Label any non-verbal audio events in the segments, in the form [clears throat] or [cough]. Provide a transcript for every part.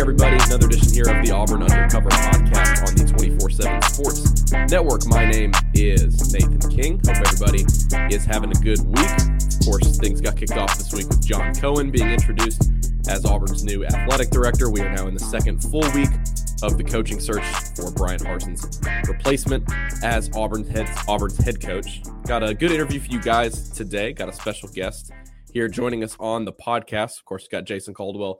Everybody. Another edition here of the Auburn Undercover podcast on the 24 7 Sports Network. My name is Nathan King. Hope everybody is having a good week. Of course, things got kicked off this week with John Cohen being introduced as Auburn's new athletic director. We are now in the second full week of the coaching search for Bryan Harsin's replacement as Auburn's head, Auburn's head coach. Got a good interview for you guys today. Got a special guest here joining us on the podcast. Of course, got Jason Caldwell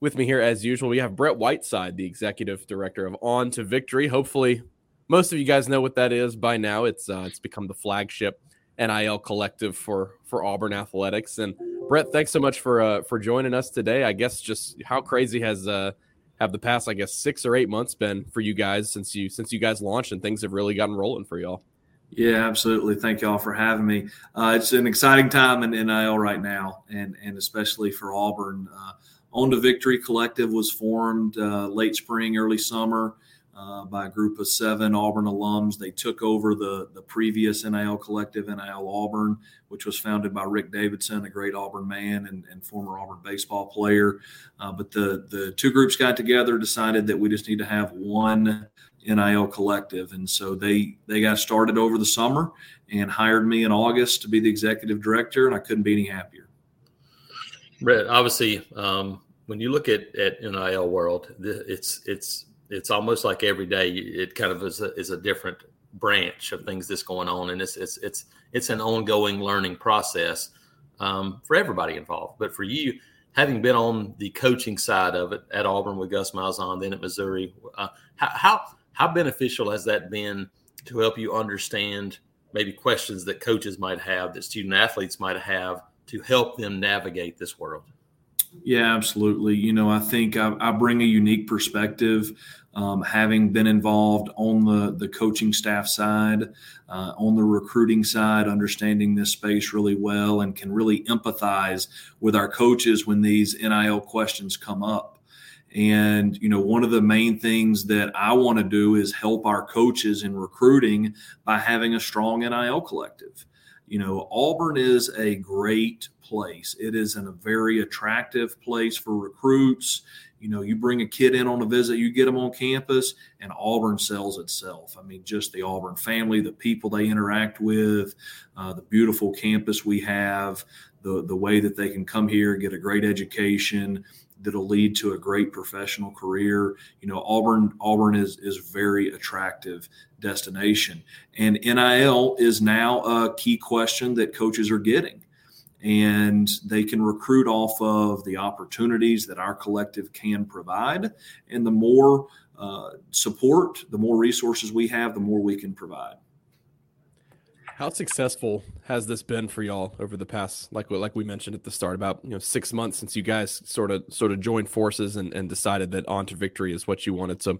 with me here as usual. We have Brett Whiteside, the executive director of On to Victory. Hopefully, most of you guys know what that is by now. It's uh, it's become the flagship NIL collective for for Auburn athletics. And Brett, thanks so much for uh, for joining us today. I guess just how crazy has uh, have the past I guess six or eight months been for you guys since you since you guys launched and things have really gotten rolling for y'all. Yeah, absolutely. Thank y'all for having me. Uh, it's an exciting time in NIL right now, and and especially for Auburn. Uh, on to Victory Collective was formed uh, late spring, early summer uh, by a group of seven Auburn alums. They took over the, the previous NIL Collective, NIL Auburn, which was founded by Rick Davidson, a great Auburn man and, and former Auburn baseball player. Uh, but the, the two groups got together, decided that we just need to have one NIL collective. And so they they got started over the summer and hired me in August to be the executive director, and I couldn't be any happier. Obviously, um, when you look at at NIL world, it's it's it's almost like every day it kind of is a, is a different branch of things that's going on, and it's it's it's it's an ongoing learning process um, for everybody involved. But for you, having been on the coaching side of it at Auburn with Gus Malzahn, then at Missouri, uh, how, how how beneficial has that been to help you understand maybe questions that coaches might have, that student athletes might have, to help them navigate this world? Yeah, absolutely. You know, I think I, I bring a unique perspective, um, having been involved on the the coaching staff side, uh, on the recruiting side, understanding this space really well, and can really empathize with our coaches when these NIL questions come up. And you know, one of the main things that I want to do is help our coaches in recruiting by having a strong NIL collective. You know, Auburn is a great place. It is in a very attractive place for recruits. You know, you bring a kid in on a visit, you get them on campus, and Auburn sells itself. I mean, just the Auburn family, the people they interact with, uh, the beautiful campus we have, the the way that they can come here, get a great education that'll lead to a great professional career. You know, Auburn Auburn is is very attractive destination, and NIL is now a key question that coaches are getting and they can recruit off of the opportunities that our collective can provide. And the more uh, support, the more resources we have, the more we can provide. How successful has this been for y'all over the past, like like we mentioned at the start, about you know six months since you guys sort of sort of joined forces and, and decided that on to victory is what you wanted to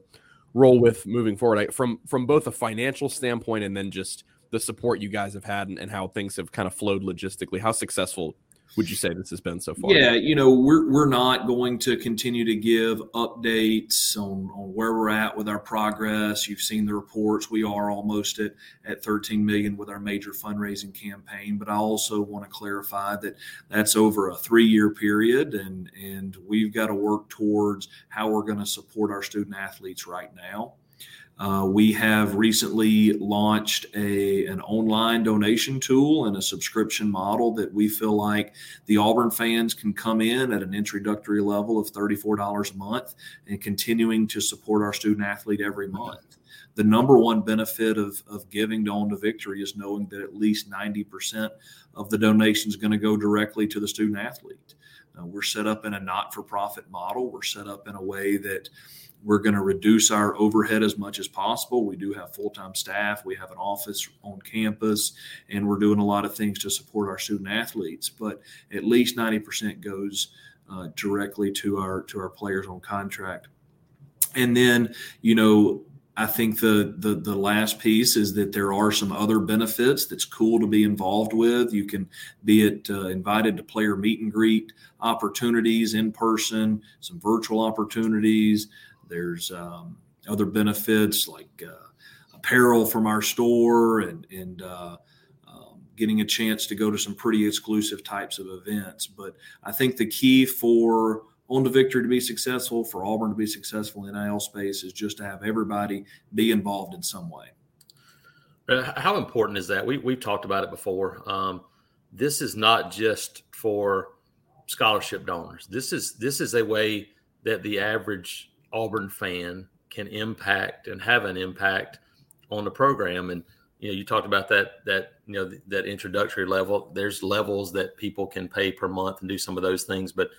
roll with moving forward, I, from from both a financial standpoint and then just the support you guys have had and, and how things have kind of flowed logistically. How successful would you say this has been so far? Yeah, you know, we're we're not going to continue to give updates on, on where we're at with our progress. You've seen the reports. We are almost at, at 13 million with our major fundraising campaign. But I also want to clarify that that's over a three year period and and we've got to work towards how we're going to support our student athletes right now. Uh, we have recently launched a an online donation tool and a subscription model that we feel like the Auburn fans can come in at an introductory level of $34 a month and continuing to support our student athlete every month. The number one benefit of, of giving to On to Victory is knowing that at least 90% of the donation is going to go directly to the student athlete. Uh, we're set up in a not for profit model. We're set up in a way that we're going to reduce our overhead as much as possible. We do have full time staff, we have an office on campus, and we're doing a lot of things to support our student athletes. But at least 90% goes uh, directly to our to our players on contract. And then, you know, I think the, the the last piece is that there are some other benefits that's cool to be involved with. You can be it uh, invited to player meet and greet opportunities in person, some virtual opportunities. There's um, other benefits like uh, apparel from our store and, and uh, um, getting a chance to go to some pretty exclusive types of events. But I think the key for on to victory to be successful, for Auburn to be successful in NIL space, is just to have everybody be involved in some way. How important is that? We, we've talked about it before. Um, this is not just for scholarship donors. This is this is a way that the average Auburn fan can impact and have an impact on the program. And you know, you talked about that that you know that introductory level. There's levels that people can pay per month and do some of those things, but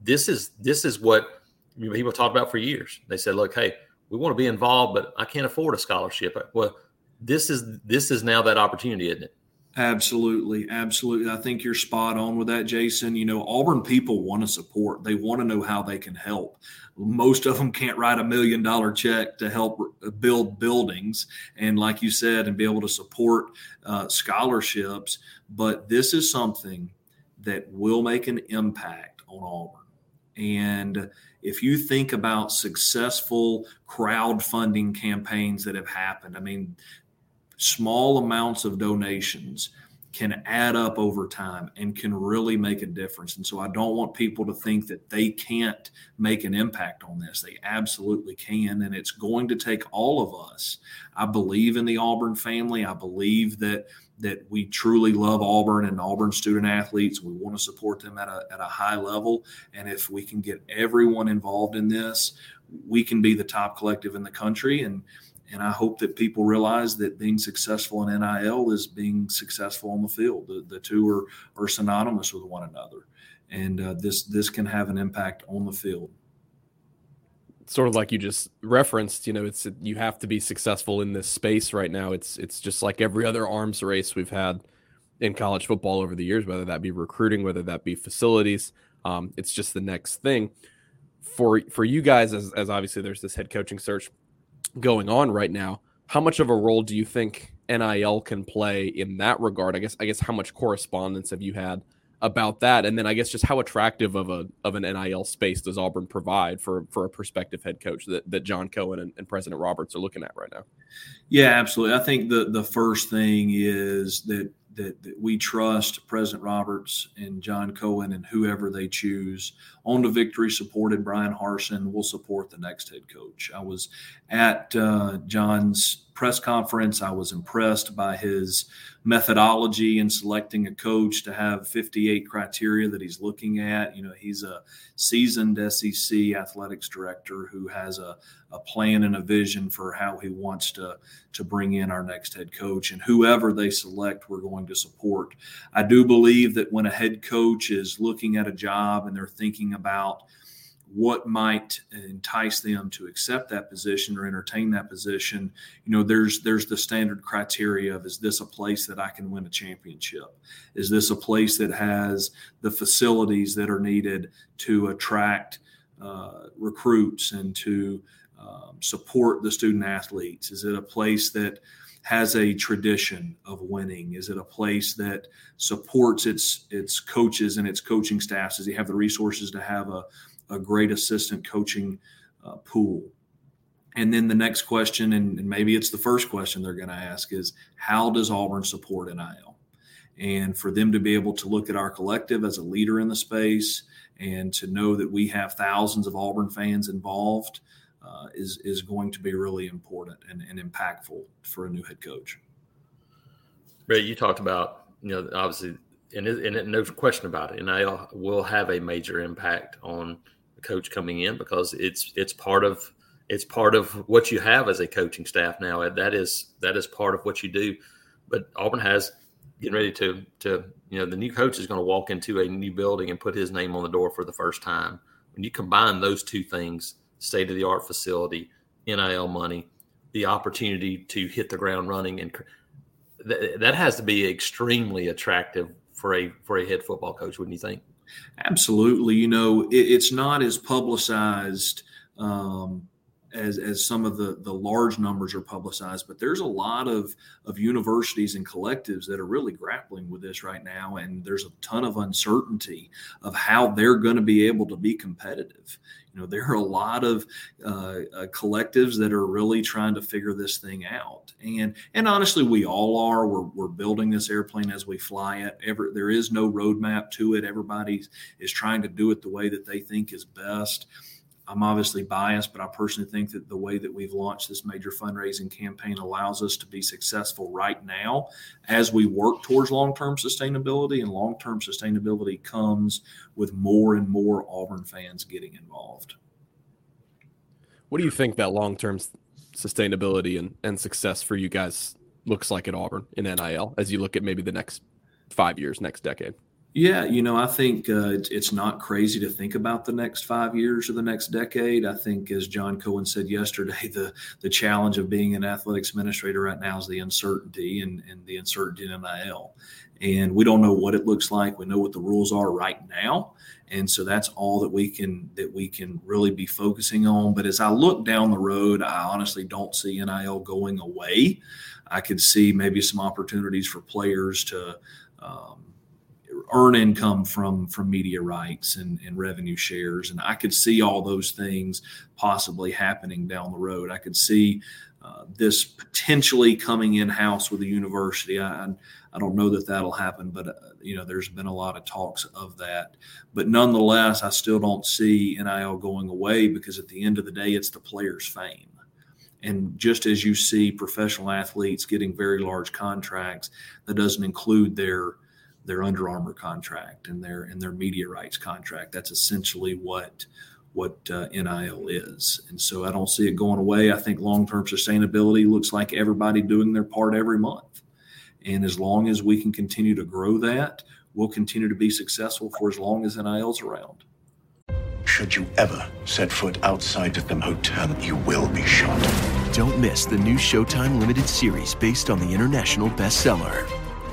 this is this is what people talked about for years. They said, "Look, hey, we want to be involved, but I can't afford a scholarship." Well, this is this is now that opportunity, isn't it? Absolutely, absolutely. I think you're spot on with that, Jason. You know, Auburn people want to support. They want to know how they can help. Most of them can't write a million dollar check to help build buildings, and like you said, and be able to support uh, scholarships. But this is something that will make an impact on Auburn. And if you think about successful crowdfunding campaigns that have happened, I mean, small amounts of donations can add up over time and can really make a difference. And so I don't want people to think that they can't make an impact on this. They absolutely can. And it's going to take all of us. I believe in the Auburn family. I believe that that we truly love Auburn and Auburn student athletes. We want to support them at a, at a high level. And if we can get everyone involved in this, we can be the top collective in the country. And and I hope that people realize that being successful in NIL is being successful on the field. The, the two are, are synonymous with one another. And uh, this this can have an impact on the field. Sort of like you just referenced, you know, it's you have to be successful in this space right now. It's it's just like every other arms race we've had in college football over the years, whether that be recruiting, whether that be facilities. Um, it's just the next thing for for you guys as, as obviously there's this head coaching search going on right now. How much of a role do you think NIL can play in that regard? I guess I guess how much correspondence have you had about that? And then I guess just how attractive of a of an NIL space does Auburn provide for for a prospective head coach that, that John Cohen and, and President Roberts are looking at right now? Yeah, absolutely. I think the the first thing is that that, that, we trust President Roberts and John Cohen and whoever they choose. On to victory supported Bryan Harsin will support the next head coach. I was at uh, John's press conference. I was impressed by his methodology in selecting a coach to have 58 criteria that he's looking at. You know, he's a seasoned SEC athletics director who has a, a plan and a vision for how he wants to, to bring in our next head coach. And whoever they select, we're going to support. I do believe that when a head coach is looking at a job and they're thinking about – what might entice them to accept that position or entertain that position you know there's there's the standard criteria of is this a place that i can win a championship is this a place that has the facilities that are needed to attract uh, recruits and to um, support the student athletes is it a place that has a tradition of winning? Is it a place that supports its its coaches and its coaching staffs? Does he have the resources to have a a great assistant coaching uh, pool. And then the next question, and, maybe it's the first question they're going to ask, is how does Auburn support NIL? And for them to be able to look at our collective as a leader in the space and to know that we have thousands of Auburn fans involved, uh, is is going to be really important and, and impactful for a new head coach. Ray, you talked about you know obviously, and, it, and no question about it, I will have a major impact on coach coming in because it's it's part of it's part of what you have as a coaching staff now. That is that is part of what you do. But Auburn has getting ready to to you know the new coach is going to walk into a new building and put his name on the door for the first time. When you combine those two things, state of the art facility, NIL money, the opportunity to hit the ground running, and th- that has to be extremely attractive for a for a head football coach. Wouldn't you think? Absolutely. You know, it, it's not as publicized. Um, as, as some of the, the large numbers are publicized, but there's a lot of, of universities and collectives that are really grappling with this right now. And there's a ton of uncertainty of how they're going to be able to be competitive. You know, there are a lot of uh, uh, collectives that are really trying to figure this thing out. And, and honestly, we all are. We're, we're building this airplane as we fly it. Ever, there is no roadmap to it. Everybody is trying to do it the way that they think is best. I'm obviously biased, but I personally think that the way that we've launched this major fundraising campaign allows us to be successful right now as we work towards long term sustainability. And long term sustainability comes with more and more Auburn fans getting involved. What do you think that long term sustainability and, and success for you guys looks like at Auburn in NIL as you look at maybe the next five years, next decade? Yeah, you know, I think uh, it's, not crazy to think about the next five years or the next decade. I think, as John Cohen said yesterday, [laughs] the the challenge of being an athletics administrator right now is the uncertainty and, and the uncertainty in NIL. And we don't know what it looks like. We know what the rules are right now, and so that's all that we can that we can really be focusing on. But as I look down the road, I honestly don't see NIL going away. I could see maybe some opportunities for players to. Um, earn income from from media rights and, and revenue shares. And i could see all those things possibly happening down the road. I could see uh, this potentially coming in house with the university. I, I don't know that that'll happen but uh, you know there's been a lot of talks of that. But nonetheless i still don't see nil going away because at the end of the day it's the players fame. And just as you see professional athletes getting very large contracts that doesn't include their their Under Armour contract and their and their media rights contract. That's essentially what what uh, NIL is. And so I don't see it going away. I think long term sustainability looks like everybody doing their part every month. And as long as we can continue to grow that, we'll continue to be successful for as long as NIL's around. Should you ever set foot outside of the hotel, you will be shot. Don't miss the new Showtime limited series based on the international bestseller.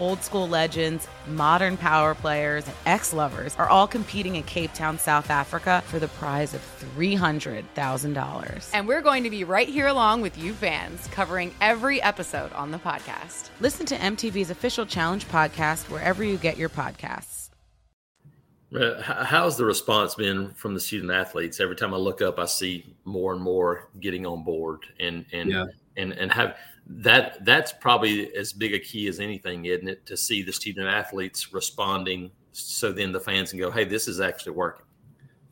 old school legends, modern power players, and ex lovers are all competing in Cape Town, South Africa for the prize of $300,000. And we're going to be right here along with you fans, covering every episode on the podcast. Listen to MTV's official Challenge podcast wherever you get your podcasts. Uh, how's the response been from the student athletes? Every time I look up, I see more and more getting on board and and yeah. and and have that that's probably as big a key as anything, isn't it? To see the student athletes responding, so then the fans can go, "Hey, this is actually working."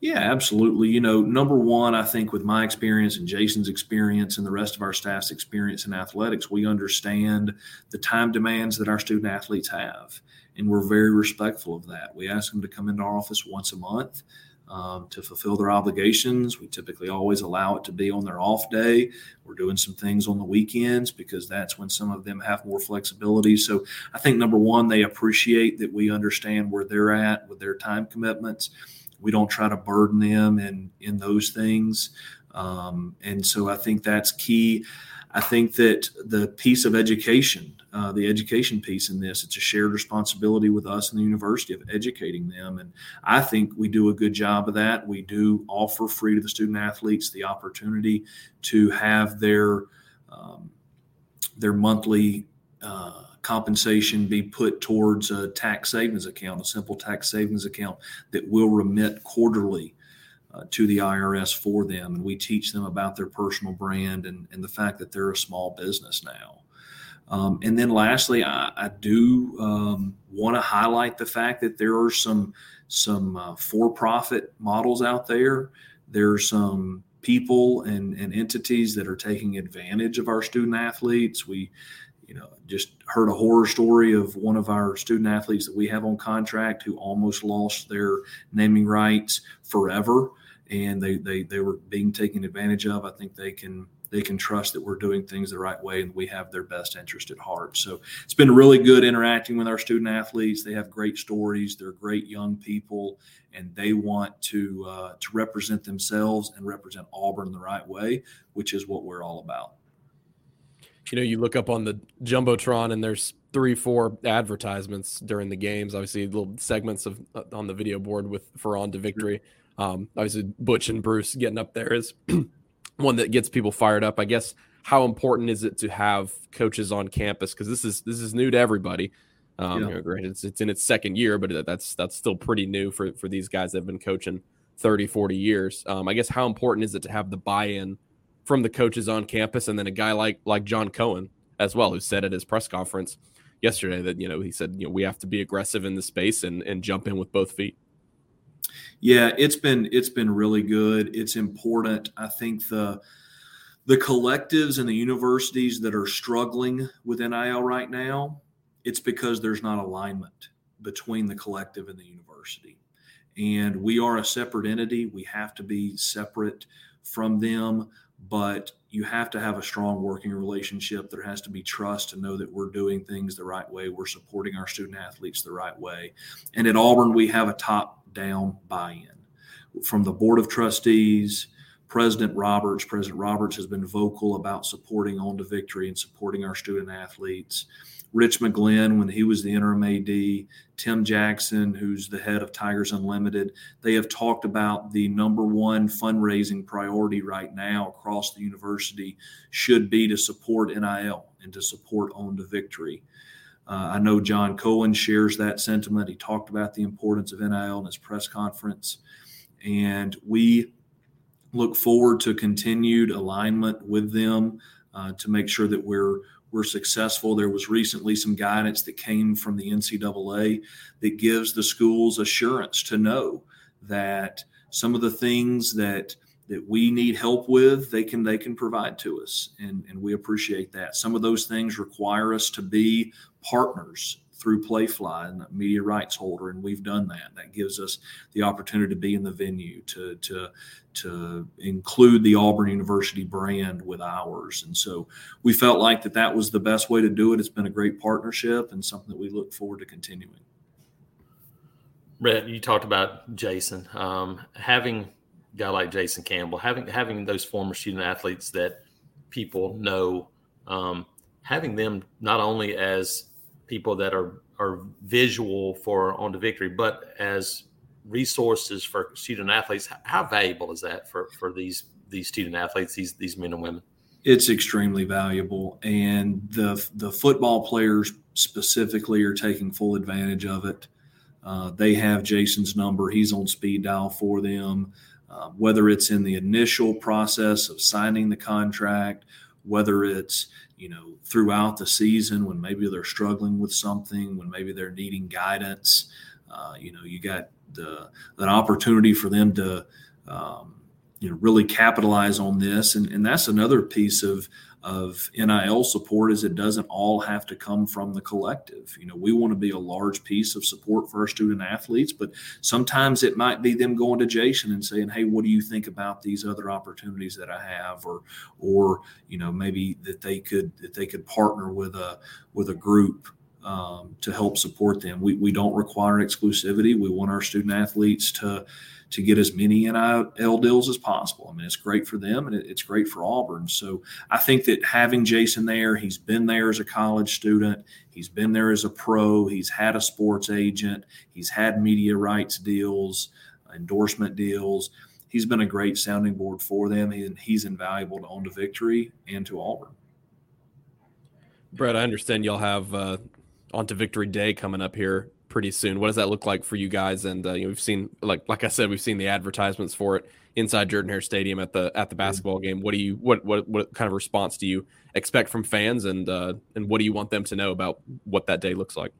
Yeah, absolutely. You know, number one, I think with my experience and Jason's experience and the rest of our staff's experience in athletics, we understand the time demands that our student athletes have, and we're very respectful of that. We ask them to come into our office once a month um, to fulfill their obligations. We typically always allow it to be on their off day. We're doing some things on the weekends because that's when some of them have more flexibility. So I think number one, they appreciate that we understand where they're at with their time commitments. We don't try to burden them in in those things. Um, and so I think that's key. I think that the piece of education, uh, the education piece in this, it's a shared responsibility with us and the university of educating them. And I think we do a good job of that. We do offer free to the student athletes the opportunity to have their um, their monthly uh, compensation be put towards a tax savings account, a simple tax savings account that will remit quarterly uh, to the IRS for them. And we teach them about their personal brand and, and the fact that they're a small business now. Um, and then lastly, I, I do um, want to highlight the fact that there are some some uh, for-profit models out there. There's some people and, and entities that are taking advantage of our student athletes. We, you know, just heard a horror story of one of our student athletes that we have on contract who almost lost their naming rights forever and they, they they were being taken advantage of. I think they can they can trust that we're doing things the right way and we have their best interest at heart. So it's been really good interacting with our student athletes. They have great stories. They're great young people, and they want to uh, to represent themselves and represent Auburn the right way, which is what we're all about. You know, you look up on the jumbotron and there's three, four advertisements during the games. Obviously, little segments of uh, on the video board with for on to victory. Um, obviously, Butch and Bruce getting up there is [clears throat] one that gets people fired up. I guess how important is it to have coaches on campus because this is this is new to everybody. Um, yeah. you know, granted, it's, it's in its second year, but that's that's still pretty new for for these guys that have been coaching 30, 40 years. Um, I guess how important is it to have the buy-in from the coaches on campus, and then a guy like like John Cohen as well, who said at his press conference yesterday that you know he said you know we have to be aggressive in the space and and jump in with both feet. Yeah, it's been it's been really good. It's important. I think the the collectives and the universities that are struggling with NIL right now, it's because there's not alignment between the collective and the university. And we are a separate entity. We have to be separate from them, but you have to have a strong working relationship. There has to be trust to know that we're doing things the right way. We're supporting our student athletes the right way. And at Auburn, we have a top down buy in from the Board of Trustees. President Roberts, President Roberts has been vocal about supporting On to Victory and supporting our student athletes. Rich McGlynn, when he was the interim AD, Tim Jackson, who's the head of Tigers Unlimited, they have talked about the number one fundraising priority right now across the university should be to support NIL and to support On to Victory. Uh, I know John Cohen shares that sentiment. He talked about the importance of NIL in his press conference. And we look forward to continued alignment with them uh, to make sure that we're we're successful. There was recently some guidance that came from the NCAA that gives the schools assurance to know that some of the things that that we need help with, they can they can provide to us, and and we appreciate that. Some of those things require us to be partners through Playfly and the media rights holder, and we've done that. That gives us the opportunity to be in the venue, to to to include the Auburn University brand with ours, and so we felt like that that was the best way to do it. It's been a great partnership and something that we look forward to continuing. Brett, you talked about Jason um, having a guy like Jason Campbell, having having those former student athletes that people know, um, having them not only as people that are are visual for on to victory, but as resources for student athletes. How valuable is that for for these these student athletes, these these men and women? It's extremely valuable, and the the football players specifically are taking full advantage of it. Uh, they have Jason's number; he's on speed dial for them. Um, whether it's in the initial process of signing the contract, whether it's you know throughout the season when maybe they're struggling with something, when maybe they're needing guidance. Uh, you know, you got the, an opportunity for them to um, you know really capitalize on this, and, and that's another piece of of NIL support is it doesn't all have to come from the collective. You know, we want to be a large piece of support for our student athletes, but sometimes it might be them going to Jason and saying, "Hey, what do you think about these other opportunities that I have?" or or you know, maybe that they could that they could partner with a with a group um, to help support them. We, we don't require exclusivity. We want our student athletes to to get as many NIL deals as possible. I mean, it's great for them and it's great for Auburn. So I think that having Jason there, he's been there as a college student, he's been there as a pro, he's had a sports agent, he's had media rights deals, endorsement deals. He's been a great sounding board for them, and he's invaluable to On to Victory and to Auburn. Brett, I understand y'all have uh, On to Victory Day coming up here pretty soon. What does that look like for you guys? And uh, you know, we've seen, like like I said, we've seen the advertisements for it inside Jordan Hare Stadium at the at the basketball game. What do you what what what kind of response do you expect from fans, and uh, and what do you want them to know about what that day looks like?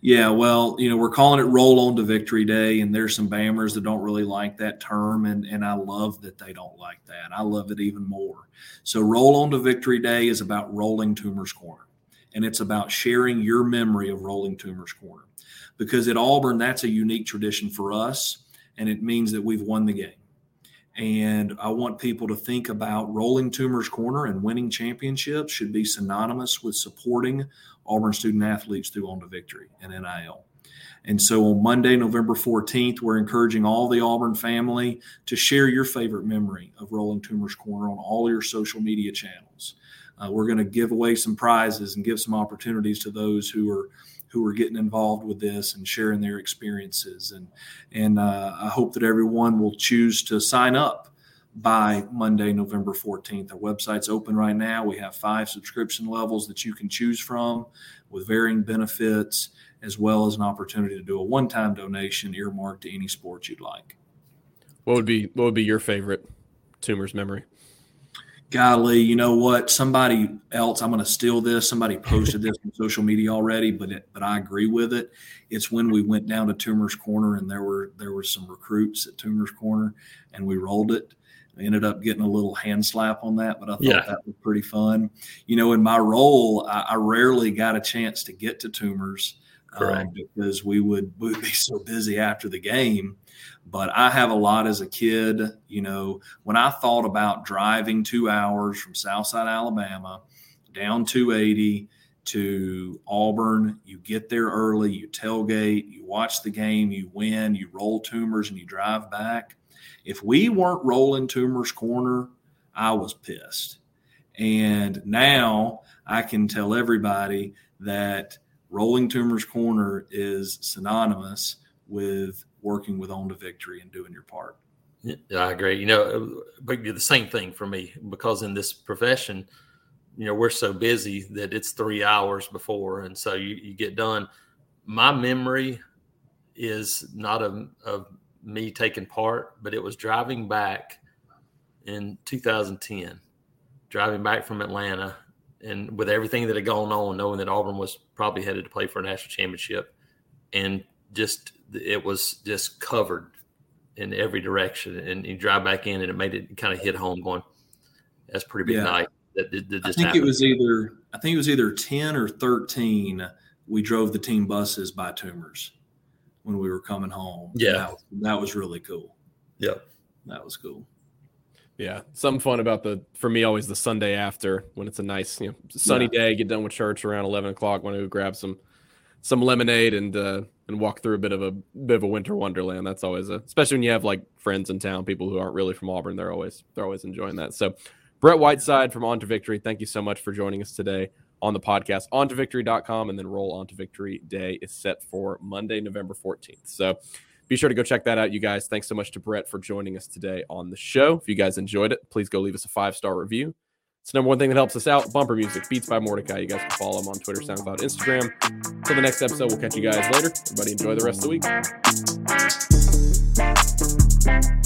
Yeah, well, you know, we're calling it Roll On to Victory Day, and there's some Bammers that don't really like that term, and, and I love that they don't like that. I love it even more. So, Roll On to Victory Day is about rolling Toomer's Corner, and it's about sharing your memory of rolling Toomer's Corner because at Auburn, that's a unique tradition for us, and it means that we've won the game. And I want people to think about rolling Toomer's Corner and winning championships should be synonymous with supporting Auburn student athletes through On to Victory and NIL. And so on Monday, November 14th, we're encouraging all the Auburn family to share your favorite memory of Rolling Toomer's Corner on all your social media channels. Uh, we're going to give away some prizes and give some opportunities to those who are who are getting involved with this and sharing their experiences. And and uh, I hope that everyone will choose to sign up by Monday, November 14th. Our website's open right now. We have five subscription levels that you can choose from with varying benefits, as well as an opportunity to do a one-time donation earmarked to any sport you'd like. What would be what would be your favorite Toomer's memory? Golly, you know what? Somebody else, I'm going to steal this. Somebody [laughs] posted this on social media already, but it, but I agree with it. It's when we went down to Toomer's Corner and there were there were some recruits at Toomer's Corner, and we rolled it. We ended up getting a little hand slap on that, but I thought yeah. that was pretty fun. You know, in my role, I, I rarely got a chance to get to Um, because we would we would be so busy after the game. But I have a lot as a kid. You know, when I thought about driving two hours from Southside Alabama down 280 to Auburn, you get there early, you tailgate, you watch the game, you win, you roll Toomers, and you drive back. If we weren't rolling Toomer's corner, I was pissed. And now I can tell everybody that rolling Toomer's corner is synonymous with working with on to victory and doing your part. Yeah, I agree. You know, but the same thing for me because in this profession, you know, we're so busy that it's three hours before, and so you, you get done. My memory is not of, of me taking part, but it was driving back in 2010, driving back from Atlanta, and with everything that had gone on, knowing that Auburn was probably headed to play for a national championship, and just it was just covered in every direction. And you drive back in, and it made it kind of hit home. Going, that's pretty big yeah. night. That, that, that I think happened. it was either I think it was either ten or thirteen. We drove the team buses by Toomers when we were coming home. Yeah, that, that was really cool. Yep, that was cool. Yeah, something fun about the for me always the Sunday after when it's a nice you know sunny yeah. day, get done with church around eleven o'clock. Want to grab some some lemonade and uh, and walk through a bit of a bit of a winter wonderland. That's always a especially when you have like friends in town, people who aren't really from Auburn. They're always they're always enjoying that. So, Brett Whiteside from On to Victory, thank you so much for joining us today on the podcast. On to victory.com and then roll on to victory day is set for Monday, November 14th. So be sure to go check that out, you guys. Thanks so much to Brett for joining us today on the show. If you guys enjoyed it, please go leave us a five star review. It's the number one thing that helps us out. Bumper music, Beats by Mordecai. You guys can follow him on Twitter, SoundCloud, Instagram. Till the next episode, we'll catch you guys later. Everybody enjoy the rest of the week.